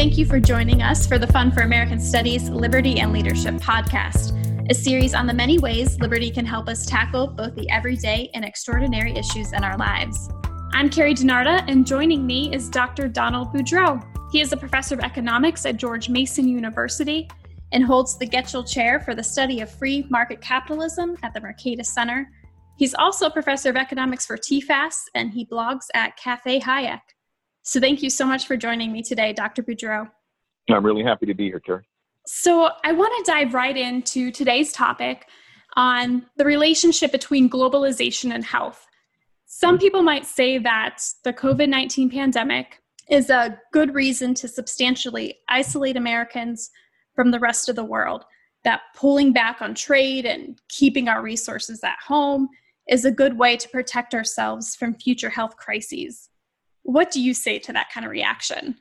Thank you for joining us for the Fund for American Studies Liberty and Leadership podcast, a series on the many ways liberty can help us tackle both the everyday and extraordinary issues in our lives. I'm Carrie DiNarda, and joining me is Dr. Donald Boudreaux. He is a professor of economics at George Mason University and holds the Getchell Chair for the Study of Free Market Capitalism at the Mercatus Center. He's also a professor of economics for TFAS, and he blogs at Cafe Hayek. So thank you so much for joining me today, Dr. Boudreaux. I'm really happy to be here, Carrie. So I want to dive right into today's topic on the relationship between globalization and health. Some people might say that the COVID 19 pandemic is a good reason to substantially isolate Americans from the rest of the world, that pulling back on trade and keeping our resources at home is a good way to protect ourselves from future health crises. What do you say to that kind of reaction?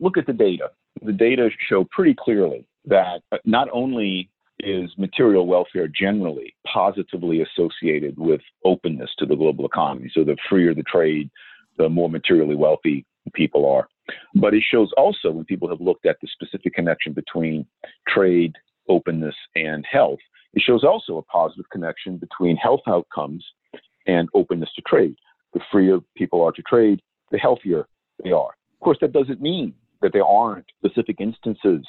Look at the data. The data show pretty clearly that not only is material welfare generally positively associated with openness to the global economy. So the freer the trade, the more materially wealthy people are. But it shows also when people have looked at the specific connection between trade, openness, and health, it shows also a positive connection between health outcomes and openness to trade. The freer people are to trade, the healthier they are. Of course, that doesn't mean that there aren't specific instances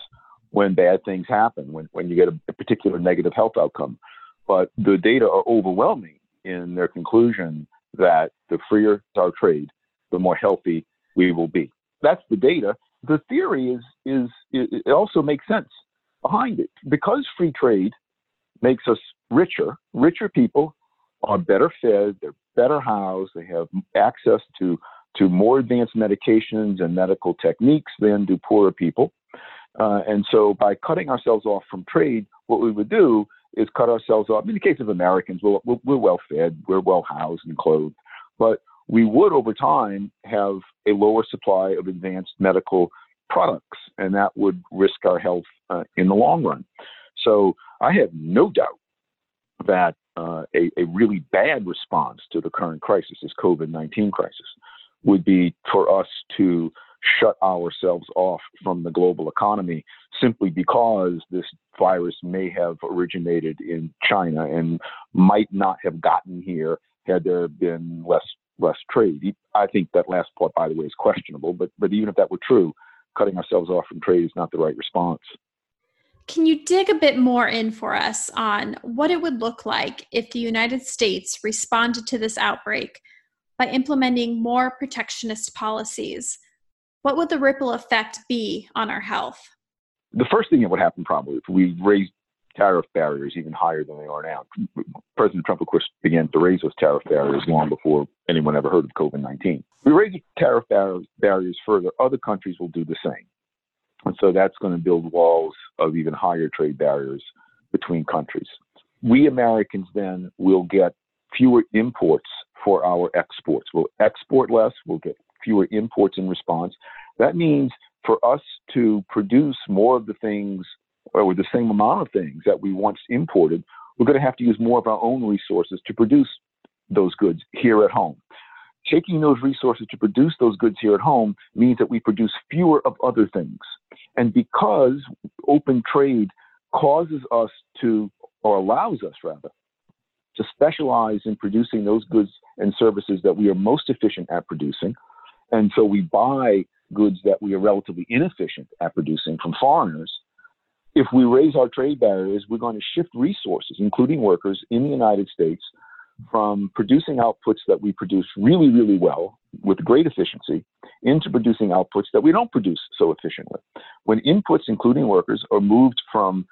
when bad things happen, when, when you get a, a particular negative health outcome. But the data are overwhelming in their conclusion that the freer our trade, the more healthy we will be. That's the data. The theory is, is it also makes sense behind it. Because free trade makes us richer, richer people are better fed, they're better housed, they have access to to more advanced medications and medical techniques than do poorer people. Uh, and so by cutting ourselves off from trade, what we would do is cut ourselves off. In the case of Americans, we're, we're well fed, we're well housed and clothed, but we would over time have a lower supply of advanced medical products, and that would risk our health uh, in the long run. So I have no doubt that uh, a, a really bad response to the current crisis, this COVID 19 crisis, would be for us to shut ourselves off from the global economy simply because this virus may have originated in China and might not have gotten here had there been less less trade. I think that last part, by the way, is questionable. But but even if that were true, cutting ourselves off from trade is not the right response. Can you dig a bit more in for us on what it would look like if the United States responded to this outbreak by implementing more protectionist policies, what would the ripple effect be on our health? The first thing that would happen probably if we raised tariff barriers even higher than they are now. President Trump, of course, began to raise those tariff barriers long before anyone ever heard of COVID 19. We raise tariff bar- barriers further, other countries will do the same. And so that's going to build walls of even higher trade barriers between countries. We Americans then will get fewer imports for our exports. We'll export less, we'll get fewer imports in response. That means for us to produce more of the things or the same amount of things that we once imported, we're going to have to use more of our own resources to produce those goods here at home. Taking those resources to produce those goods here at home means that we produce fewer of other things. And because open trade causes us to, or allows us rather, to specialize in producing those goods and services that we are most efficient at producing. And so we buy goods that we are relatively inefficient at producing from foreigners. If we raise our trade barriers, we're going to shift resources, including workers in the United States, from producing outputs that we produce really, really well with great efficiency into producing outputs that we don't produce so efficiently. When inputs, including workers, are moved from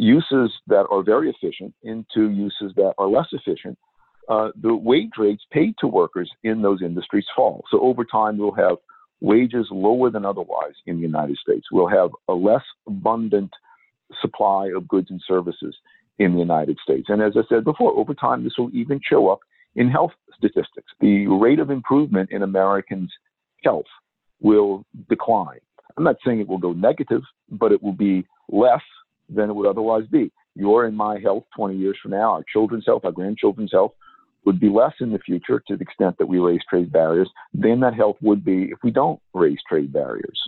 uses that are very efficient into uses that are less efficient, uh, the wage rates paid to workers in those industries fall. So over time, we'll have wages lower than otherwise in the United States. We'll have a less abundant supply of goods and services in the United States. And as I said before, over time, this will even show up in health statistics. The rate of improvement in Americans' health will decline. I'm not saying it will go negative, but it will be less than it would otherwise be. Your and my health 20 years from now, our children's health, our grandchildren's health would be less in the future to the extent that we raise trade barriers than that health would be if we don't raise trade barriers.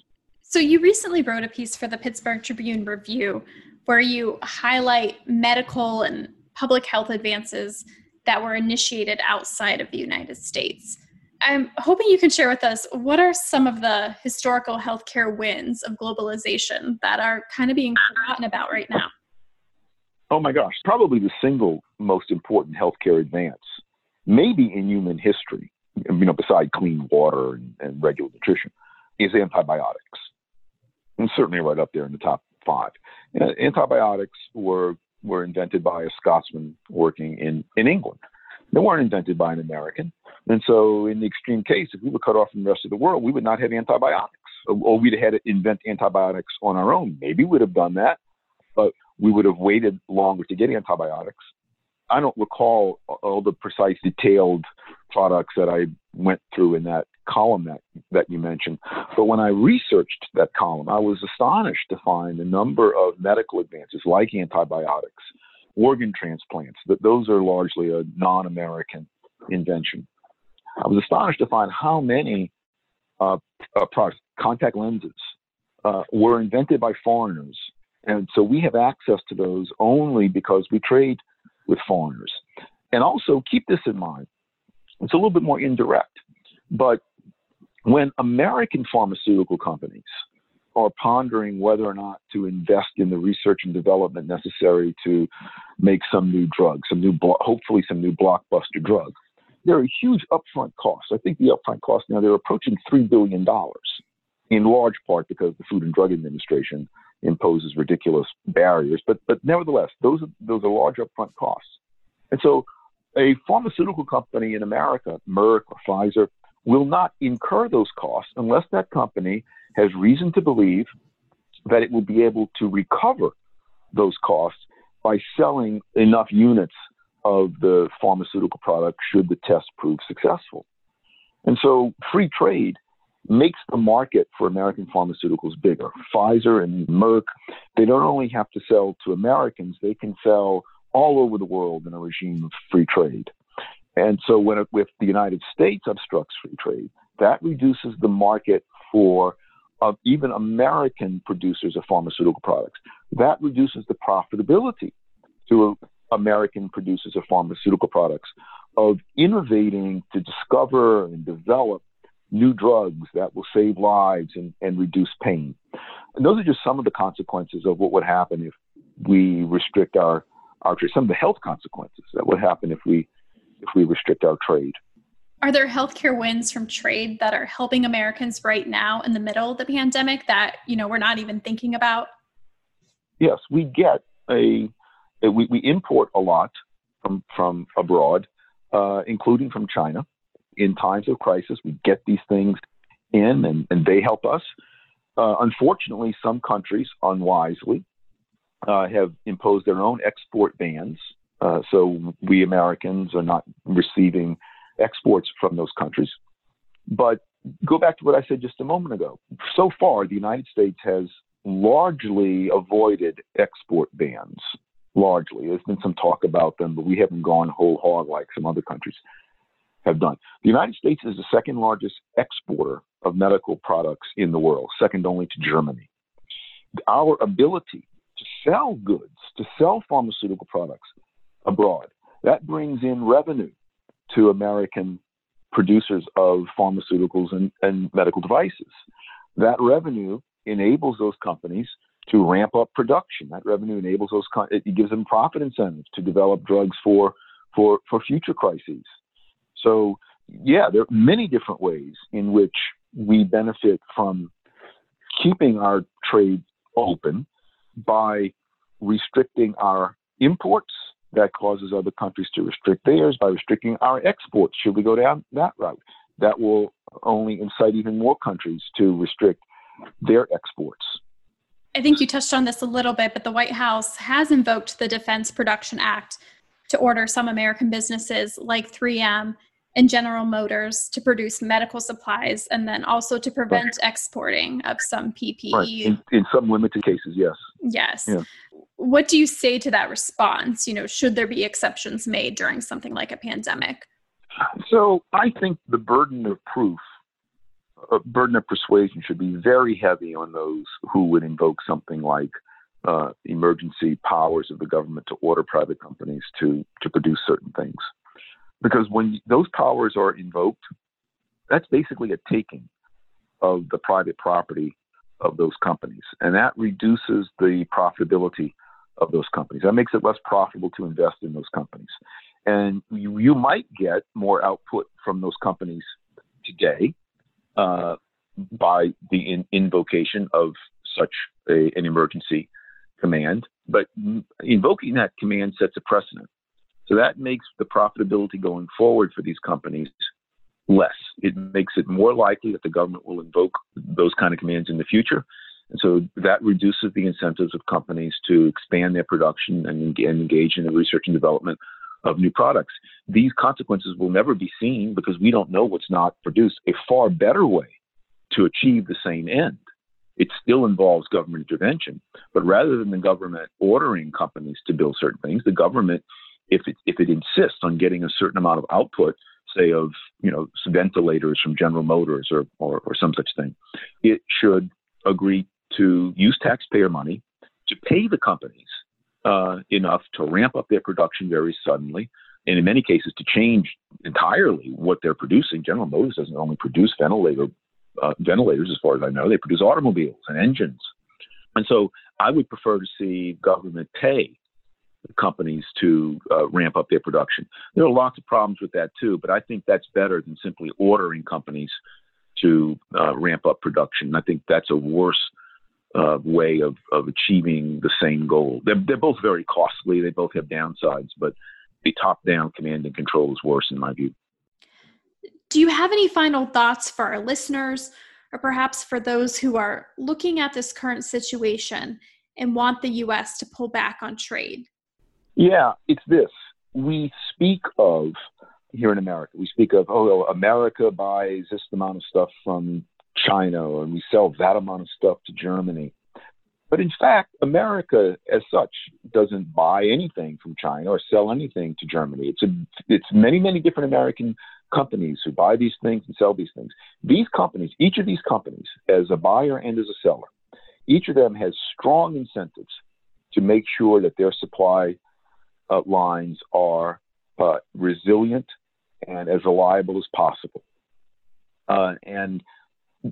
So, you recently wrote a piece for the Pittsburgh Tribune Review where you highlight medical and public health advances that were initiated outside of the United States. I'm hoping you can share with us what are some of the historical healthcare wins of globalization that are kind of being forgotten about right now? Oh my gosh, probably the single most important healthcare advance, maybe in human history, you know, beside clean water and, and regular nutrition, is antibiotics. And certainly right up there in the top five. You know, antibiotics were were invented by a Scotsman working in, in England. They weren't invented by an American. And so, in the extreme case, if we were cut off from the rest of the world, we would not have antibiotics, or, we'd have had to invent antibiotics on our own. Maybe we'd have done that, but we would have waited longer to get antibiotics. I don't recall all the precise, detailed products that I went through in that column that, that you mentioned. But when I researched that column, I was astonished to find a number of medical advances like antibiotics, organ transplants, that those are largely a non American invention. I was astonished to find how many uh, uh, products, contact lenses, uh, were invented by foreigners. And so we have access to those only because we trade with foreigners. And also keep this in mind it's a little bit more indirect. But when American pharmaceutical companies are pondering whether or not to invest in the research and development necessary to make some new drug, some new, hopefully some new blockbuster drug, there are huge upfront costs. I think the upfront costs now they're approaching three billion dollars, in large part because the Food and Drug Administration imposes ridiculous barriers. But but nevertheless, those are those are large upfront costs. And so a pharmaceutical company in America, Merck or Pfizer, will not incur those costs unless that company has reason to believe that it will be able to recover those costs by selling enough units of the pharmaceutical product should the test prove successful. And so free trade makes the market for American pharmaceuticals bigger. Pfizer and Merck, they don't only have to sell to Americans, they can sell all over the world in a regime of free trade. And so when it, if the United States obstructs free trade, that reduces the market for even American producers of pharmaceutical products. That reduces the profitability to American producers of pharmaceutical products of innovating to discover and develop new drugs that will save lives and, and reduce pain. And those are just some of the consequences of what would happen if we restrict our, our trade, some of the health consequences that would happen if we if we restrict our trade. Are there healthcare wins from trade that are helping Americans right now in the middle of the pandemic that you know we're not even thinking about? Yes, we get a, a we, we import a lot from from abroad, uh, including from China. In times of crisis, we get these things in, and, and they help us. Uh, unfortunately, some countries unwisely uh, have imposed their own export bans uh, so we Americans are not receiving exports from those countries. But go back to what I said just a moment ago. So far, the United States has largely avoided export bans. Largely. There's been some talk about them, but we haven't gone whole hog like some other countries have done. The United States is the second largest exporter of medical products in the world, second only to Germany. Our ability to sell goods, to sell pharmaceutical products, abroad. That brings in revenue to American producers of pharmaceuticals and, and medical devices. That revenue enables those companies to ramp up production. That revenue enables those it gives them profit incentives to develop drugs for for for future crises. So yeah, there are many different ways in which we benefit from keeping our trade open by restricting our imports that causes other countries to restrict theirs by restricting our exports. Should we go down that route? That will only incite even more countries to restrict their exports. I think you touched on this a little bit, but the White House has invoked the Defense Production Act to order some American businesses like 3M and General Motors to produce medical supplies and then also to prevent right. exporting of some PPE. Right. In, in, some limited cases, yes. Yes. Yeah what do you say to that response? You know, should there be exceptions made during something like a pandemic? So I think the burden of proof uh, burden of persuasion should be very heavy on those who would invoke something like uh, emergency powers of the government to order private companies to to produce certain things, because when those powers are invoked, that's basically a taking of the private property of those companies, and that reduces the profitability of those companies. That makes it less profitable to invest in those companies, and you, you might get more output from those companies today uh, by the in, invocation of such a, an emergency command, but invoking that command sets a precedent. So that makes the profitability going forward for these companies less. It makes it more likely that the government will invoke those kind of commands in the future. And so that reduces the incentives of companies to expand their production and engage in the research and development of new products. These consequences will never be seen because we don't know what's not produced. A far better way to achieve the same end. It still involves government intervention, but rather than the government ordering companies to build certain things, the government, if it, if it insists on getting a certain amount of output, say of you know ventilators from General Motors or, or, or some such thing, it should agree to use taxpayer money to pay the companies uh, enough to ramp up their production very suddenly, and in many cases to change entirely what they're producing. General Motors doesn't only produce ventilator uh, ventilators, as far as I know; they produce automobiles and engines. And so, I would prefer to see government pay companies to uh, ramp up their production. There are lots of problems with that too, but I think that's better than simply ordering companies to uh, ramp up production. I think that's a worse uh, way of, of achieving the same goal. They're, they're both very costly. They both have downsides, but the top-down command and control is worse in my view. Do you have any final thoughts for our listeners, or perhaps for those who are looking at this current situation and want the U.S. to pull back on trade? Yeah, it's this. We speak of here in America. We speak of oh, America buys this amount of stuff from China and we sell that amount of stuff to Germany. But in fact, America as such doesn't buy anything from China or sell anything to Germany. It's a, it's many, many different American companies who buy these things and sell these things. These companies, each of these companies, as a buyer and as a seller, each of them has strong incentives to make sure that their supply uh, lines are uh, resilient and as reliable as possible. Uh, and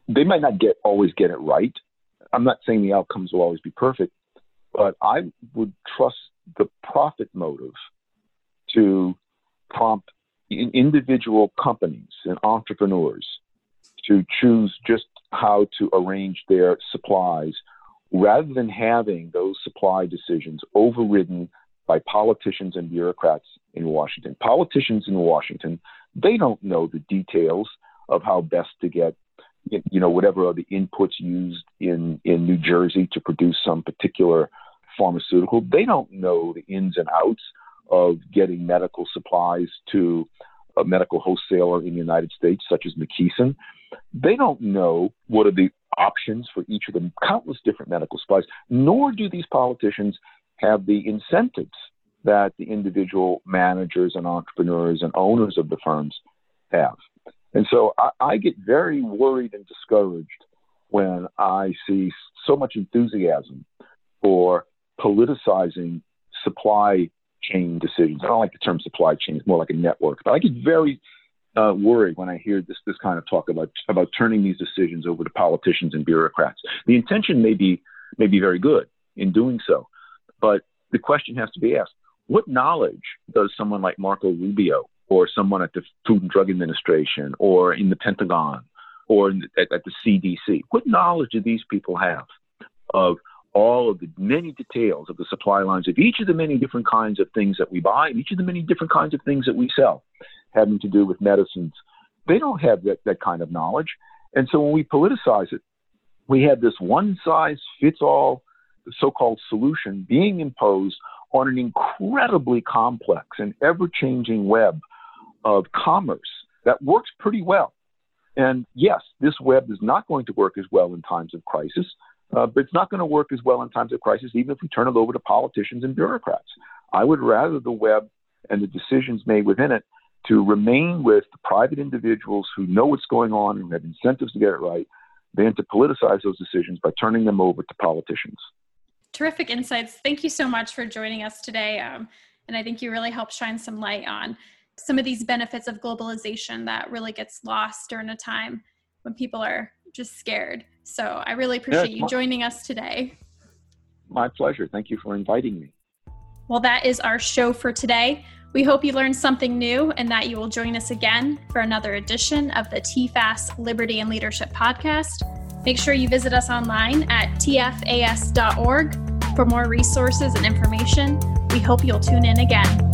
they might not get always get it right. I'm not saying the outcomes will always be perfect, but I would trust the profit motive to prompt individual companies and entrepreneurs to choose just how to arrange their supplies rather than having those supply decisions overridden by politicians and bureaucrats in Washington. Politicians in Washington, they don't know the details of how best to get you know, whatever are the inputs used in, in New Jersey to produce some particular pharmaceutical. They don't know the ins and outs of getting medical supplies to a medical wholesaler in the United States, such as McKesson. They don't know what are the options for each of the countless different medical supplies, nor do these politicians have the incentives that the individual managers and entrepreneurs and owners of the firms have. And so I, I get very worried and discouraged when I see so much enthusiasm for politicizing supply chain decisions. I don't like the term supply chain; it's more like a network. But I get very uh, worried when I hear this this kind of talk about about turning these decisions over to politicians and bureaucrats. The intention may be may be very good in doing so, but the question has to be asked: What knowledge does someone like Marco Rubio or someone at the Food and Drug Administration or in the Pentagon or the, at, at the CDC? What knowledge do these people have of all of the many details of the supply lines of each of the many different kinds of things that we buy and each of the many different kinds of things that we sell having to do with medicines? They don't have that, that kind of knowledge. And so when we politicize it, we have this one size fits all so called solution being imposed on an incredibly complex and ever changing web of commerce that works pretty well. And yes, this web is not going to work as well in times of crisis, uh, but it's not going to work as well in times of crisis, even if we turn it over to politicians and bureaucrats. I would rather the web and the decisions made within it to remain with the private individuals who know what's going on and have incentives to get it right than to politicize those decisions by turning them over to politicians. Terrific insights. Thank you so much for joining us today. Um, and I think you really helped shine some light on some of these benefits of globalization that really gets lost during a time when people are just scared. So I really appreciate yeah, you my, joining us today. My pleasure. Thank you for inviting me. Well, that is our show for today. We hope you learned something new and that you will join us again for another edition of the TFAS Liberty and Leadership Podcast. Make sure you visit us online at tfas.org for more resources and information. We hope you'll tune in again.